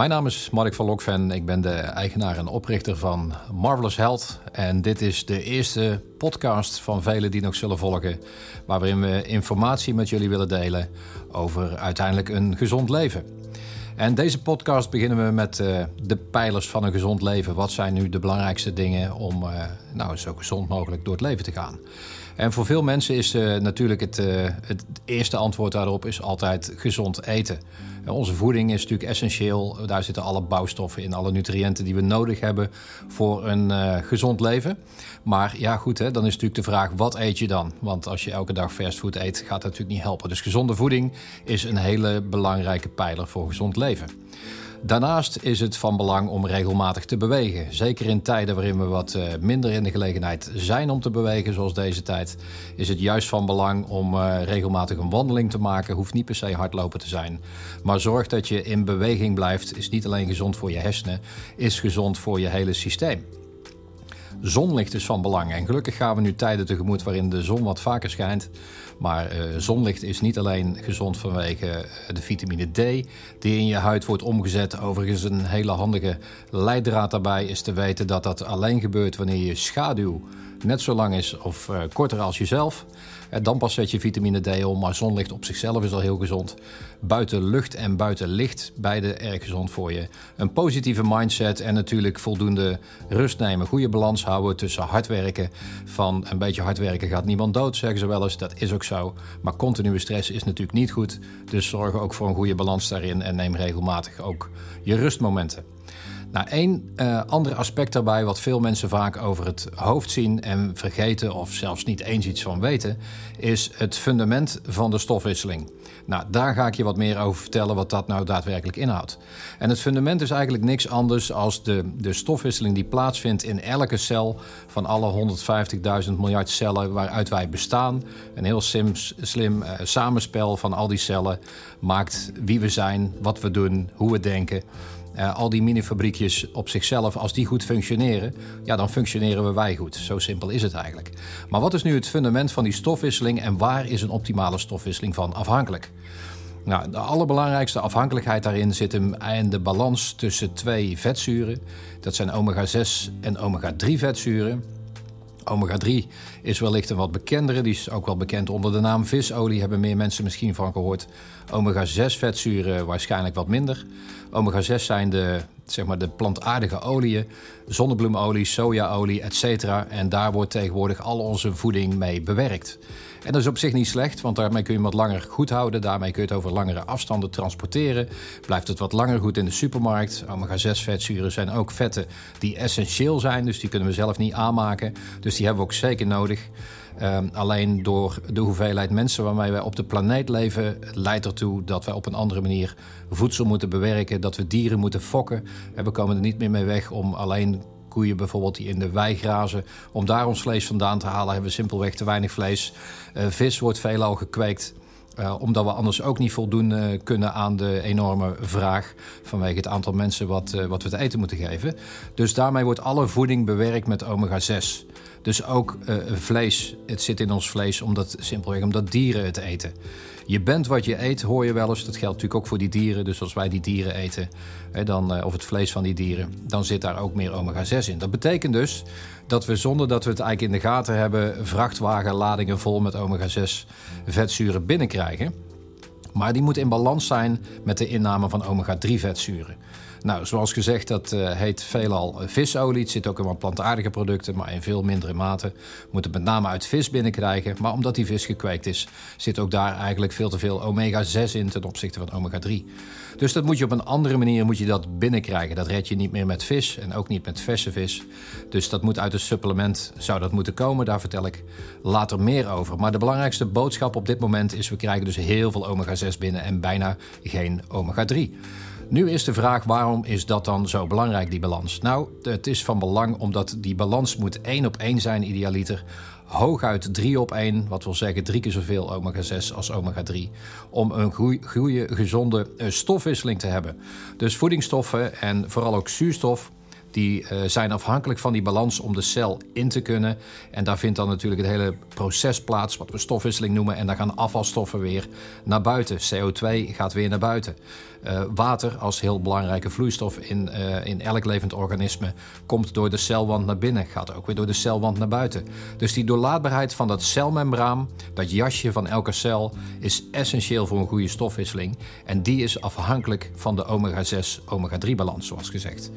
Mijn naam is Mark van Lokven. Ik ben de eigenaar en oprichter van Marvelous Health. En dit is de eerste podcast van velen die nog zullen volgen. Waarin we informatie met jullie willen delen over uiteindelijk een gezond leven. En deze podcast beginnen we met uh, de pijlers van een gezond leven. Wat zijn nu de belangrijkste dingen om uh, nou, zo gezond mogelijk door het leven te gaan? En voor veel mensen is uh, natuurlijk het, het eerste antwoord daarop is altijd gezond eten. Onze voeding is natuurlijk essentieel. Daar zitten alle bouwstoffen in, alle nutriënten die we nodig hebben voor een gezond leven. Maar ja, goed, hè, dan is natuurlijk de vraag: wat eet je dan? Want als je elke dag fastfood eet, gaat dat natuurlijk niet helpen. Dus gezonde voeding is een hele belangrijke pijler voor gezond leven. Daarnaast is het van belang om regelmatig te bewegen. Zeker in tijden waarin we wat eh, minder in de gelegenheid zijn om te bewegen, zoals deze tijd, is het juist van belang om uh, regelmatig een wandeling te maken. Hoeft niet per se hardlopen te zijn. Maar zorg dat je in beweging blijft. Is niet alleen gezond voor je hersenen, is gezond voor je hele systeem. Zonlicht is van belang. En gelukkig gaan we nu tijden tegemoet waarin de zon wat vaker schijnt. Maar uh, zonlicht is niet alleen gezond vanwege eh, de vitamine D die in je huid wordt omgezet. Overigens een hele handige leidraad daarbij is te weten dat dat alleen gebeurt wanneer je schaduw net zo lang is of uh, korter als jezelf. En dan pas zet je vitamine D om, maar zonlicht op zichzelf is al heel gezond. Buiten lucht en buiten licht, beide erg gezond voor je. Een positieve mindset en natuurlijk voldoende rust nemen. Goede balans houden tussen hard werken. Van een beetje hard werken gaat niemand dood, zeggen ze wel eens. Dat is ook zo. Maar continue stress is natuurlijk niet goed. Dus zorg ook voor een goede balans daarin en neem regelmatig ook je rustmomenten. Nou, één uh, ander aspect daarbij, wat veel mensen vaak over het hoofd zien en vergeten, of zelfs niet eens iets van weten, is het fundament van de stofwisseling. Nou, daar ga ik je wat meer over vertellen wat dat nou daadwerkelijk inhoudt. En het fundament is eigenlijk niks anders als de, de stofwisseling die plaatsvindt in elke cel van alle 150.000 miljard cellen waaruit wij bestaan. Een heel sim, slim uh, samenspel van al die cellen maakt wie we zijn, wat we doen, hoe we denken. Uh, al die minifabriekjes op zichzelf, als die goed functioneren, ja, dan functioneren wij goed. Zo simpel is het eigenlijk. Maar wat is nu het fundament van die stofwisseling en waar is een optimale stofwisseling van afhankelijk? Nou, de allerbelangrijkste afhankelijkheid daarin zit hem in de balans tussen twee vetzuren. Dat zijn omega-6 en omega-3 vetzuren. Omega-3 is wellicht een wat bekendere. Die is ook wel bekend onder de naam visolie. Hebben meer mensen misschien van gehoord. Omega-6 vetzuren waarschijnlijk wat minder. Omega-6 zijn de, zeg maar, de plantaardige oliën. Zonnebloemolie, sojaolie, etc. En daar wordt tegenwoordig al onze voeding mee bewerkt. En dat is op zich niet slecht, want daarmee kun je hem wat langer goed houden. Daarmee kun je het over langere afstanden transporteren. Blijft het wat langer goed in de supermarkt. Omega-6 vetzuren zijn ook vetten die essentieel zijn, dus die kunnen we zelf niet aanmaken. Dus die hebben we ook zeker nodig. Um, alleen door de hoeveelheid mensen waarmee wij op de planeet leven, leidt ertoe dat wij op een andere manier voedsel moeten bewerken, dat we dieren moeten fokken. En we komen er niet meer mee weg om alleen koeien bijvoorbeeld die in de wei grazen. Om daar ons vlees vandaan te halen hebben we simpelweg te weinig vlees. Uh, vis wordt veelal gekweekt. Uh, omdat we anders ook niet voldoen uh, kunnen aan de enorme vraag vanwege het aantal mensen wat, wat we te eten moeten geven. Dus daarmee wordt alle voeding bewerkt met omega-6. Dus ook vlees, het zit in ons vlees omdat, simpelweg omdat dieren het eten. Je bent wat je eet, hoor je wel eens. Dat geldt natuurlijk ook voor die dieren. Dus als wij die dieren eten, hè, dan, of het vlees van die dieren, dan zit daar ook meer omega-6 in. Dat betekent dus dat we zonder dat we het eigenlijk in de gaten hebben, vrachtwagenladingen vol met omega-6 vetzuren binnenkrijgen. Maar die moet in balans zijn met de inname van omega-3 vetzuren. Nou, zoals gezegd, dat uh, heet veelal visolie. Het zit ook in wat plantaardige producten, maar in veel mindere mate. Moet het met name uit vis binnenkrijgen. Maar omdat die vis gekweekt is, zit ook daar eigenlijk veel te veel omega-6 in ten opzichte van omega-3. Dus dat moet je op een andere manier moet je dat binnenkrijgen. Dat red je niet meer met vis en ook niet met verse vis. Dus dat moet uit een supplement, zou dat moeten komen. Daar vertel ik later meer over. Maar de belangrijkste boodschap op dit moment is... we krijgen dus heel veel omega-6 binnen en bijna geen omega-3. Nu is de vraag, waarom is dat dan zo belangrijk, die balans? Nou, het is van belang omdat die balans moet één op één zijn, idealiter. Hooguit 3 op 1, wat wil zeggen drie keer zoveel omega-6 als omega-3. Om een goede, gezonde eh, stofwisseling te hebben. Dus voedingsstoffen en vooral ook zuurstof die uh, zijn afhankelijk van die balans om de cel in te kunnen. En daar vindt dan natuurlijk het hele proces plaats, wat we stofwisseling noemen. En dan gaan afvalstoffen weer naar buiten. CO2 gaat weer naar buiten. Uh, water als heel belangrijke vloeistof in, uh, in elk levend organisme komt door de celwand naar binnen, gaat ook weer door de celwand naar buiten. Dus die doorlaatbaarheid van dat celmembraan, dat jasje van elke cel, is essentieel voor een goede stofwisseling. En die is afhankelijk van de omega-6, omega-3 balans, zoals gezegd.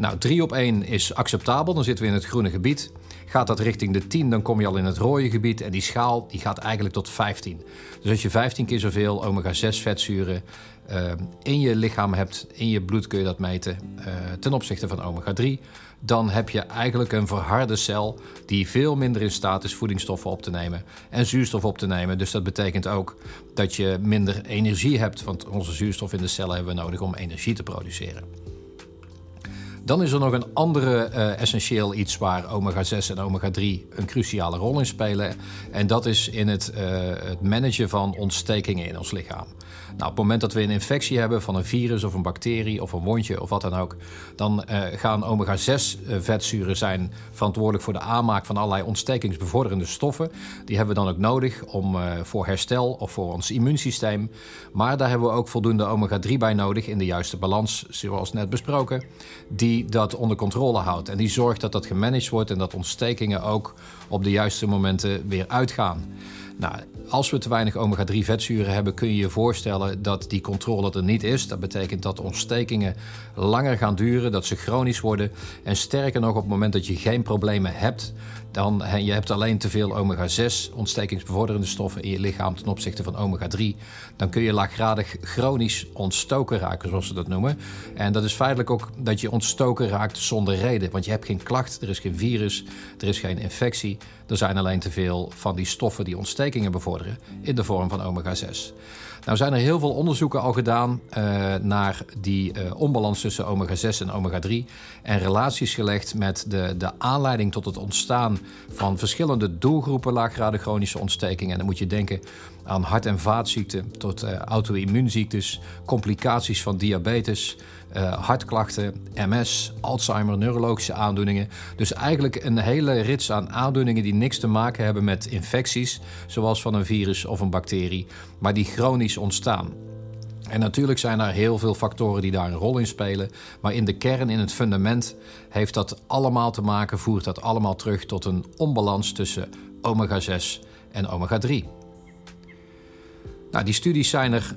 Nou, 3 op 1 is acceptabel, dan zitten we in het groene gebied. Gaat dat richting de 10, dan kom je al in het rode gebied. En die schaal die gaat eigenlijk tot 15. Dus als je 15 keer zoveel omega-6 vetzuren uh, in je lichaam hebt, in je bloed kun je dat meten uh, ten opzichte van omega-3, dan heb je eigenlijk een verharde cel die veel minder in staat is voedingsstoffen op te nemen en zuurstof op te nemen. Dus dat betekent ook dat je minder energie hebt, want onze zuurstof in de cellen hebben we nodig om energie te produceren. Dan is er nog een andere uh, essentieel iets waar omega-6 en omega-3 een cruciale rol in spelen. En dat is in het, uh, het managen van ontstekingen in ons lichaam. Nou, op het moment dat we een infectie hebben van een virus of een bacterie of een wondje of wat dan ook, dan uh, gaan omega-6 vetzuren zijn verantwoordelijk voor de aanmaak van allerlei ontstekingsbevorderende stoffen. Die hebben we dan ook nodig om, voor herstel of voor ons immuunsysteem. Maar daar hebben we ook voldoende omega-3 bij nodig in de juiste balans, zoals net besproken, die dat onder controle houdt. En die zorgt dat dat gemanaged wordt en dat ontstekingen ook op de juiste momenten weer uitgaan. Nou, als we te weinig omega-3 vetzuren hebben, kun je je voorstellen dat die controle er niet is. Dat betekent dat ontstekingen langer gaan duren, dat ze chronisch worden. En sterker nog, op het moment dat je geen problemen hebt, dan je hebt alleen te veel omega-6 ontstekingsbevorderende stoffen in je lichaam ten opzichte van omega-3, dan kun je laaggradig chronisch ontstoken raken, zoals ze dat noemen. En dat is feitelijk ook dat je ontstoken raakt zonder reden, want je hebt geen klacht, er is geen virus, er is geen infectie. Er zijn alleen te veel van die stoffen die bevorderen in de vorm van omega-6. Nou zijn er heel veel onderzoeken al gedaan uh, naar die uh, onbalans tussen omega-6 en omega-3 en relaties gelegd met de, de aanleiding tot het ontstaan van verschillende doelgroepen laaggradige chronische ontstekingen. En dan moet je denken aan hart- en vaatziekten tot uh, auto-immuunziektes, complicaties van diabetes, uh, hartklachten, MS, Alzheimer, neurologische aandoeningen. Dus eigenlijk een hele rits aan aandoeningen die niks te maken hebben met infecties, zoals van een virus of een bacterie, maar die chronisch ontstaan. En natuurlijk zijn er heel veel factoren die daar een rol in spelen. Maar in de kern, in het fundament, heeft dat allemaal te maken, voert dat allemaal terug tot een onbalans tussen omega-6 en omega-3. Nou, die studies zijn er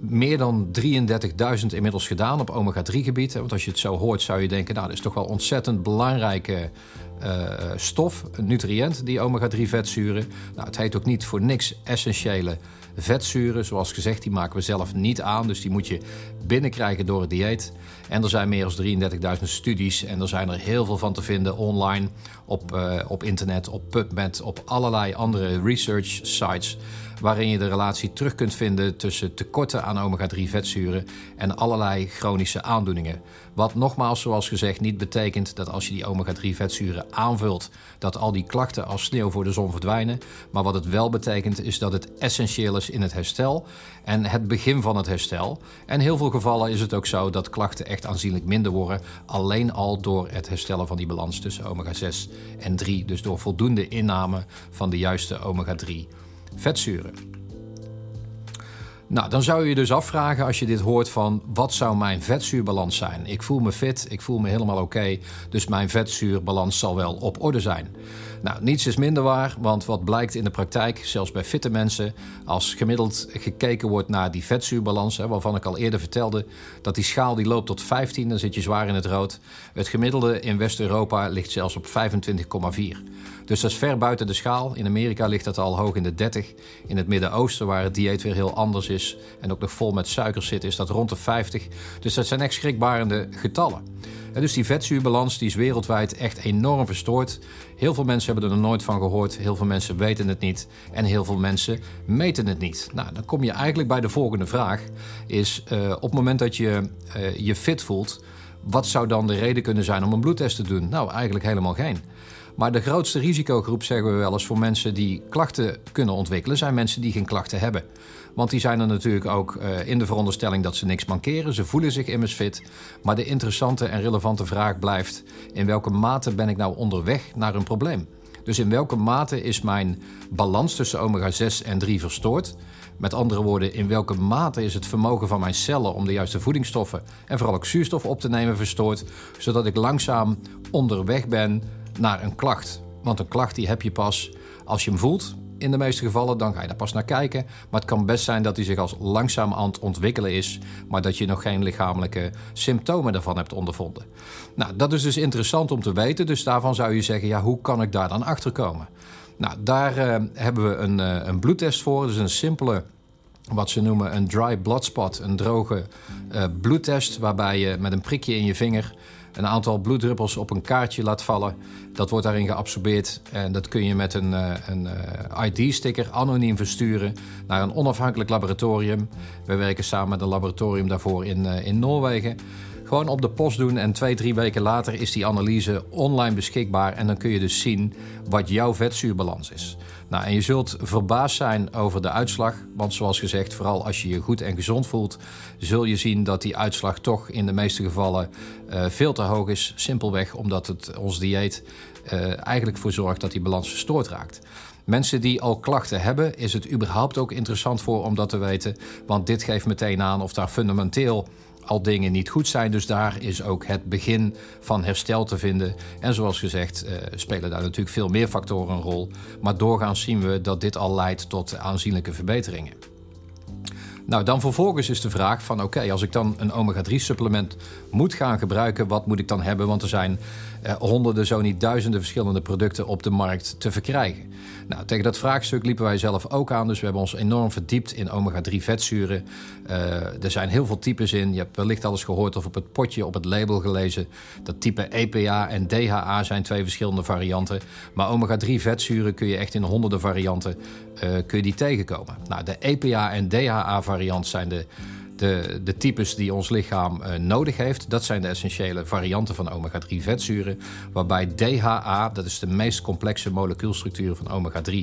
meer dan 33.000 inmiddels gedaan op omega-3-gebied. Want als je het zo hoort, zou je denken: nou, dat is toch wel ontzettend belangrijke uh, stof, een nutriënt, die omega-3-vetzuren. Nou, het heet ook niet voor niks essentiële vetzuren. Zoals gezegd, die maken we zelf niet aan. Dus die moet je binnenkrijgen door het dieet. En er zijn meer dan 33.000 studies. En er zijn er heel veel van te vinden online, op, uh, op internet, op PubMed, op allerlei andere research sites waarin je de relatie terug kunt vinden tussen tekorten aan omega-3 vetzuren en allerlei chronische aandoeningen. Wat nogmaals, zoals gezegd, niet betekent dat als je die omega-3 vetzuren aanvult, dat al die klachten als sneeuw voor de zon verdwijnen. Maar wat het wel betekent, is dat het essentieel is in het herstel en het begin van het herstel. En in heel veel gevallen is het ook zo dat klachten echt aanzienlijk minder worden, alleen al door het herstellen van die balans tussen omega-6 en 3. Dus door voldoende inname van de juiste omega-3 vetzuren. Nou, dan zou je je dus afvragen als je dit hoort van wat zou mijn vetzuurbalans zijn? Ik voel me fit, ik voel me helemaal oké, dus mijn vetzuurbalans zal wel op orde zijn. Nou, niets is minder waar, want wat blijkt in de praktijk, zelfs bij fitte mensen, als gemiddeld gekeken wordt naar die vetzuurbalans, hè, waarvan ik al eerder vertelde dat die schaal die loopt tot 15, dan zit je zwaar in het rood. Het gemiddelde in West-Europa ligt zelfs op 25,4. Dus dat is ver buiten de schaal. In Amerika ligt dat al hoog in de 30. In het Midden-Oosten, waar het dieet weer heel anders is en ook nog vol met suikers zit, is dat rond de 50. Dus dat zijn echt schrikbarende getallen. Dus die vetzuurbalans die is wereldwijd echt enorm verstoord. Heel veel mensen hebben er nog nooit van gehoord. Heel veel mensen weten het niet. En heel veel mensen meten het niet. Nou, dan kom je eigenlijk bij de volgende vraag. Is uh, op het moment dat je uh, je fit voelt... wat zou dan de reden kunnen zijn om een bloedtest te doen? Nou, eigenlijk helemaal geen. Maar de grootste risicogroep, zeggen we wel eens, voor mensen die klachten kunnen ontwikkelen, zijn mensen die geen klachten hebben. Want die zijn er natuurlijk ook uh, in de veronderstelling dat ze niks mankeren. Ze voelen zich immers fit. Maar de interessante en relevante vraag blijft: in welke mate ben ik nou onderweg naar een probleem? Dus in welke mate is mijn balans tussen omega-6 en 3 verstoord? Met andere woorden, in welke mate is het vermogen van mijn cellen om de juiste voedingsstoffen en vooral ook zuurstof op te nemen verstoord, zodat ik langzaam onderweg ben naar een klacht? Want een klacht die heb je pas als je hem voelt. In de meeste gevallen, dan ga je daar pas naar kijken. Maar het kan best zijn dat hij zich als langzaam aan het ontwikkelen is, maar dat je nog geen lichamelijke symptomen ervan hebt ondervonden. Nou, dat is dus interessant om te weten. Dus daarvan zou je zeggen, ja, hoe kan ik daar dan achter komen? Nou, daar uh, hebben we een, uh, een bloedtest voor. Dus een simpele, wat ze noemen een dry blood spot, een droge uh, bloedtest, waarbij je met een prikje in je vinger een aantal bloeddruppels op een kaartje laat vallen. Dat wordt daarin geabsorbeerd en dat kun je met een, een ID-sticker anoniem versturen naar een onafhankelijk laboratorium. We werken samen met een laboratorium daarvoor in, in Noorwegen. Gewoon op de post doen en twee, drie weken later is die analyse online beschikbaar. En dan kun je dus zien wat jouw vetzuurbalans is. Nou, en je zult verbaasd zijn over de uitslag. Want zoals gezegd, vooral als je je goed en gezond voelt, zul je zien dat die uitslag toch in de meeste gevallen uh, veel te hoog is. Simpelweg omdat het ons dieet uh, eigenlijk voor zorgt dat die balans verstoord raakt. Mensen die al klachten hebben, is het überhaupt ook interessant voor om dat te weten. Want dit geeft meteen aan of daar fundamenteel al dingen niet goed zijn. Dus daar is ook het begin van herstel te vinden. En zoals gezegd uh, spelen daar natuurlijk veel meer factoren een rol. Maar doorgaans zien we dat dit al leidt tot aanzienlijke verbeteringen. Nou, dan vervolgens is de vraag van oké, als ik dan een omega-3 supplement moet gaan gebruiken, wat moet ik dan hebben? Want er zijn eh, honderden, zo niet duizenden verschillende producten op de markt te verkrijgen. Nou, tegen dat vraagstuk liepen wij zelf ook aan. Dus we hebben ons enorm verdiept in omega-3 vetzuren. Uh, er zijn heel veel types in. Je hebt wellicht alles gehoord of op het potje, op het label gelezen. Dat type EPA en DHA zijn twee verschillende varianten. Maar omega-3 vetzuren kun je echt in honderden varianten uh, kun je die tegenkomen. Nou, de EPA en DHA variant zijn de de, de types die ons lichaam uh, nodig heeft. Dat zijn de essentiële varianten van omega-3 vetzuren. Waarbij DHA, dat is de meest complexe molecuulstructuur van omega-3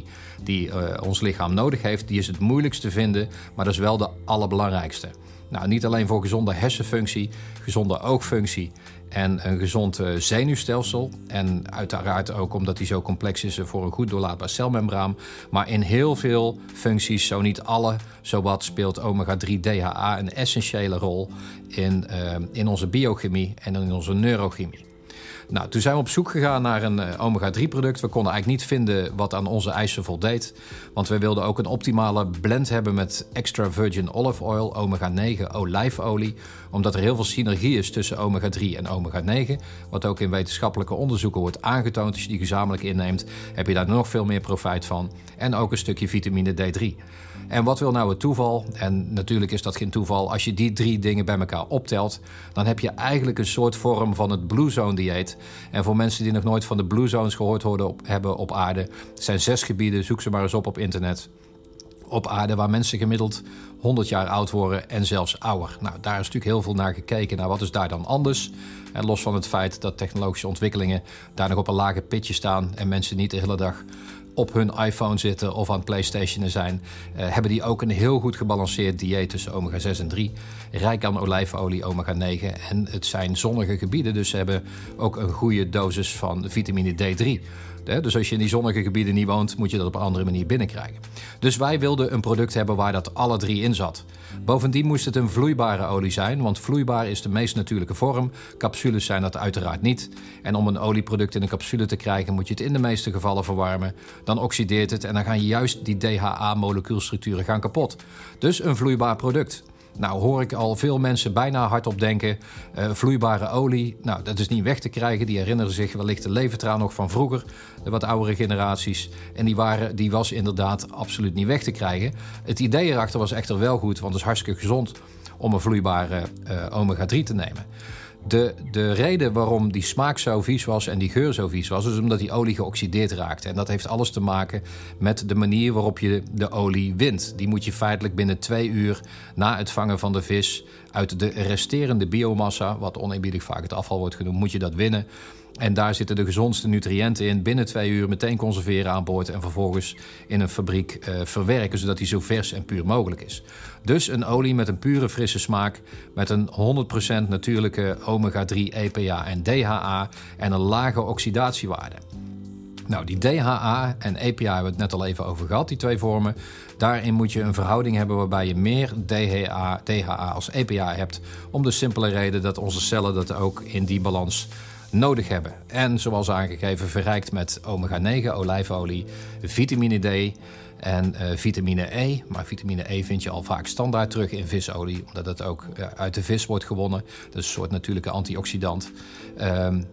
die uh, ons lichaam nodig heeft, die is het moeilijkst te vinden, maar dat is wel de allerbelangrijkste. Nou, niet alleen voor gezonde hersenfunctie, gezonde oogfunctie en een gezond uh, zenuwstelsel. En uiteraard ook omdat die zo complex is voor een goed doorlaatbaar celmembraan. Maar in heel veel functies, zo niet alle, zowat speelt omega-3 DHA een essentiële rol in, uh, in onze biochemie en in onze neurochemie. Nou, toen zijn we op zoek gegaan naar een uh, omega-3 product. We konden eigenlijk niet vinden wat aan onze eisen voldeed. Want we wilden ook een optimale blend hebben met extra virgin olive oil, omega-9 olijfolie. Omdat er heel veel synergie is tussen omega-3 en omega-9. Wat ook in wetenschappelijke onderzoeken wordt aangetoond. Als je die gezamenlijk inneemt, heb je daar nog veel meer profijt van. En ook een stukje vitamine D3. En wat wil nou het toeval? En natuurlijk is dat geen toeval. Als je die drie dingen bij elkaar optelt, dan heb je eigenlijk een soort vorm van het Blue Zone dieet. En voor mensen die nog nooit van de Blue Zones gehoord op, hebben op aarde, zijn zes gebieden, zoek ze maar eens op op internet. Op aarde waar mensen gemiddeld 100 jaar oud worden en zelfs ouder. Nou, daar is natuurlijk heel veel naar gekeken. Nou, wat is daar dan anders? En los van het feit dat technologische ontwikkelingen daar nog op een lage pitje staan en mensen niet de hele dag op hun iPhone zitten of aan PlayStation zijn, uh, hebben die ook een heel goed gebalanceerd dieet tussen omega 6 en 3. Rijk aan olijfolie, omega 9. En het zijn zonnige gebieden, dus ze hebben ook een goede dosis van vitamine D3. Dus als je in die zonnige gebieden niet woont, moet je dat op een andere manier binnenkrijgen. Dus wij wilden een product hebben waar dat alle drie in zat. Bovendien moest het een vloeibare olie zijn, want vloeibaar is de meest natuurlijke vorm. Capsules zijn dat uiteraard niet. En om een olieproduct in een capsule te krijgen, moet je het in de meeste gevallen verwarmen. Dan oxideert het en dan gaan juist die DHA-molecuulstructuren gaan kapot. Dus een vloeibaar product. Nou hoor ik al veel mensen bijna hardop denken. Uh, vloeibare olie, nou dat is niet weg te krijgen. Die herinneren zich wellicht de leventraan nog van vroeger. De wat oudere generaties. En die, waren, die was inderdaad absoluut niet weg te krijgen. Het idee erachter was echter wel goed. Want het is hartstikke gezond om een vloeibare uh, omega-3 te nemen. De, de reden waarom die smaak zo vies was en die geur zo vies was, is omdat die olie geoxideerd raakte. En dat heeft alles te maken met de manier waarop je de olie wint. Die moet je feitelijk binnen twee uur na het vangen van de vis uit de resterende biomassa, wat oneerbiedig vaak het afval wordt genoemd, moet je dat winnen. En daar zitten de gezondste nutriënten in. Binnen twee uur meteen conserveren aan boord en vervolgens in een fabriek uh, verwerken, zodat die zo vers en puur mogelijk is. Dus een olie met een pure frisse smaak, met een 100% natuurlijke omega-3 EPA en DHA en een lage oxidatiewaarde. Nou, die DHA en EPA hebben we het net al even over gehad, die twee vormen. Daarin moet je een verhouding hebben waarbij je meer DHA, DHA als EPA hebt. Om de simpele reden dat onze cellen dat ook in die balans nodig hebben. En zoals aangegeven, verrijkt met omega-9, olijfolie, vitamine D en uh, vitamine E. Maar vitamine E vind je al vaak standaard terug in visolie, omdat het ook uh, uit de vis wordt gewonnen. Dat is een soort natuurlijke antioxidant. Um,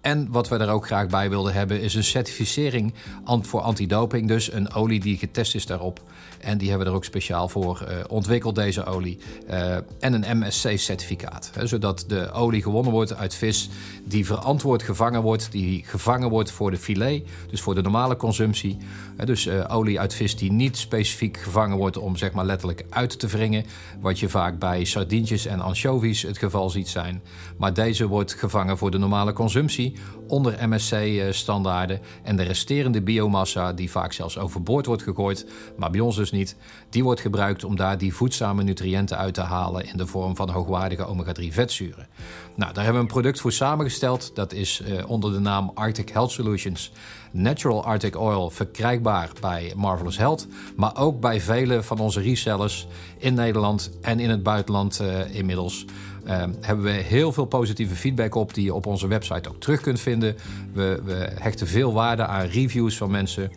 en wat we er ook graag bij wilden hebben, is een certificering voor antidoping. Dus een olie die getest is daarop. En die hebben we er ook speciaal voor uh, ontwikkeld, deze olie. Uh, en een MSC-certificaat. Zodat de olie gewonnen wordt uit vis die verantwoord gevangen wordt. Die gevangen wordt voor de filet, dus voor de normale consumptie. Dus uh, olie uit vis die niet specifiek gevangen wordt om zeg maar letterlijk uit te wringen. Wat je vaak bij sardientjes en anchovies het geval ziet zijn. Maar deze wordt gevangen voor de normale consumptie onder MSC-standaarden. En de resterende biomassa, die vaak zelfs overboord wordt gegooid, maar bij ons dus niet, die wordt gebruikt om daar die voedzame nutriënten uit te halen in de vorm van hoogwaardige omega-3 vetzuren. Nou, daar hebben we een product voor samengesteld. Dat is uh, onder de naam Arctic Health Solutions. Natural Arctic Oil verkrijgbaar bij Marvelous Health, maar ook bij vele van onze resellers in Nederland en in het buitenland uh, inmiddels. Uh, hebben we heel veel positieve feedback op die je op onze website ook terug kunt vinden. We, we hechten veel waarde aan reviews van mensen.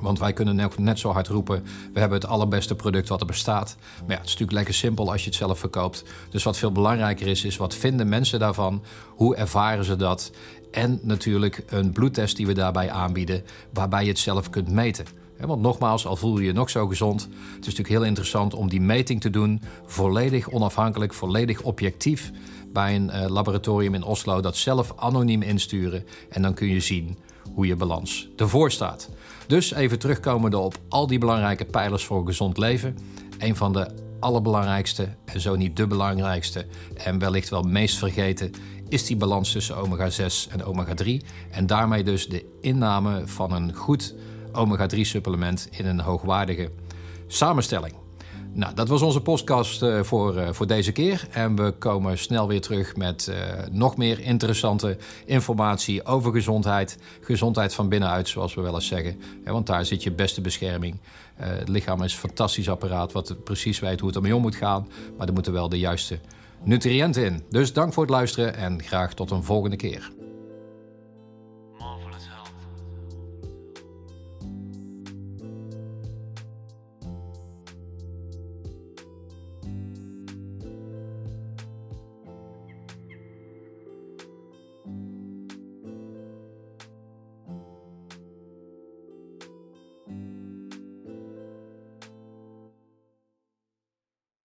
Want wij kunnen net zo hard roepen: we hebben het allerbeste product wat er bestaat. Maar ja, het is natuurlijk lekker simpel als je het zelf verkoopt. Dus wat veel belangrijker is, is wat vinden mensen daarvan? Hoe ervaren ze dat? En natuurlijk een bloedtest die we daarbij aanbieden, waarbij je het zelf kunt meten. Want nogmaals, al voel je je nog zo gezond, het is natuurlijk heel interessant om die meting te doen, volledig onafhankelijk, volledig objectief, bij een uh, laboratorium in Oslo dat zelf anoniem insturen. En dan kun je zien hoe je balans ervoor staat. Dus even terugkomende op al die belangrijke pijlers voor een gezond leven. Een van de allerbelangrijkste, en zo niet de belangrijkste, en wellicht wel meest vergeten, is die balans tussen omega-6 en omega-3. En daarmee dus de inname van een goed omega-3 supplement in een hoogwaardige samenstelling. Nou, dat was onze podcast uh, voor, uh, voor deze keer. En we komen snel weer terug met uh, nog meer interessante informatie over gezondheid. Gezondheid van binnenuit, zoals we wel eens zeggen. want daar zit je beste bescherming. het lichaam is een fantastisch apparaat wat precies weet hoe het ermee om moet gaan. Maar er moeten wel de juiste nutriënten in. Dus dank voor het luisteren en graag tot een volgende keer.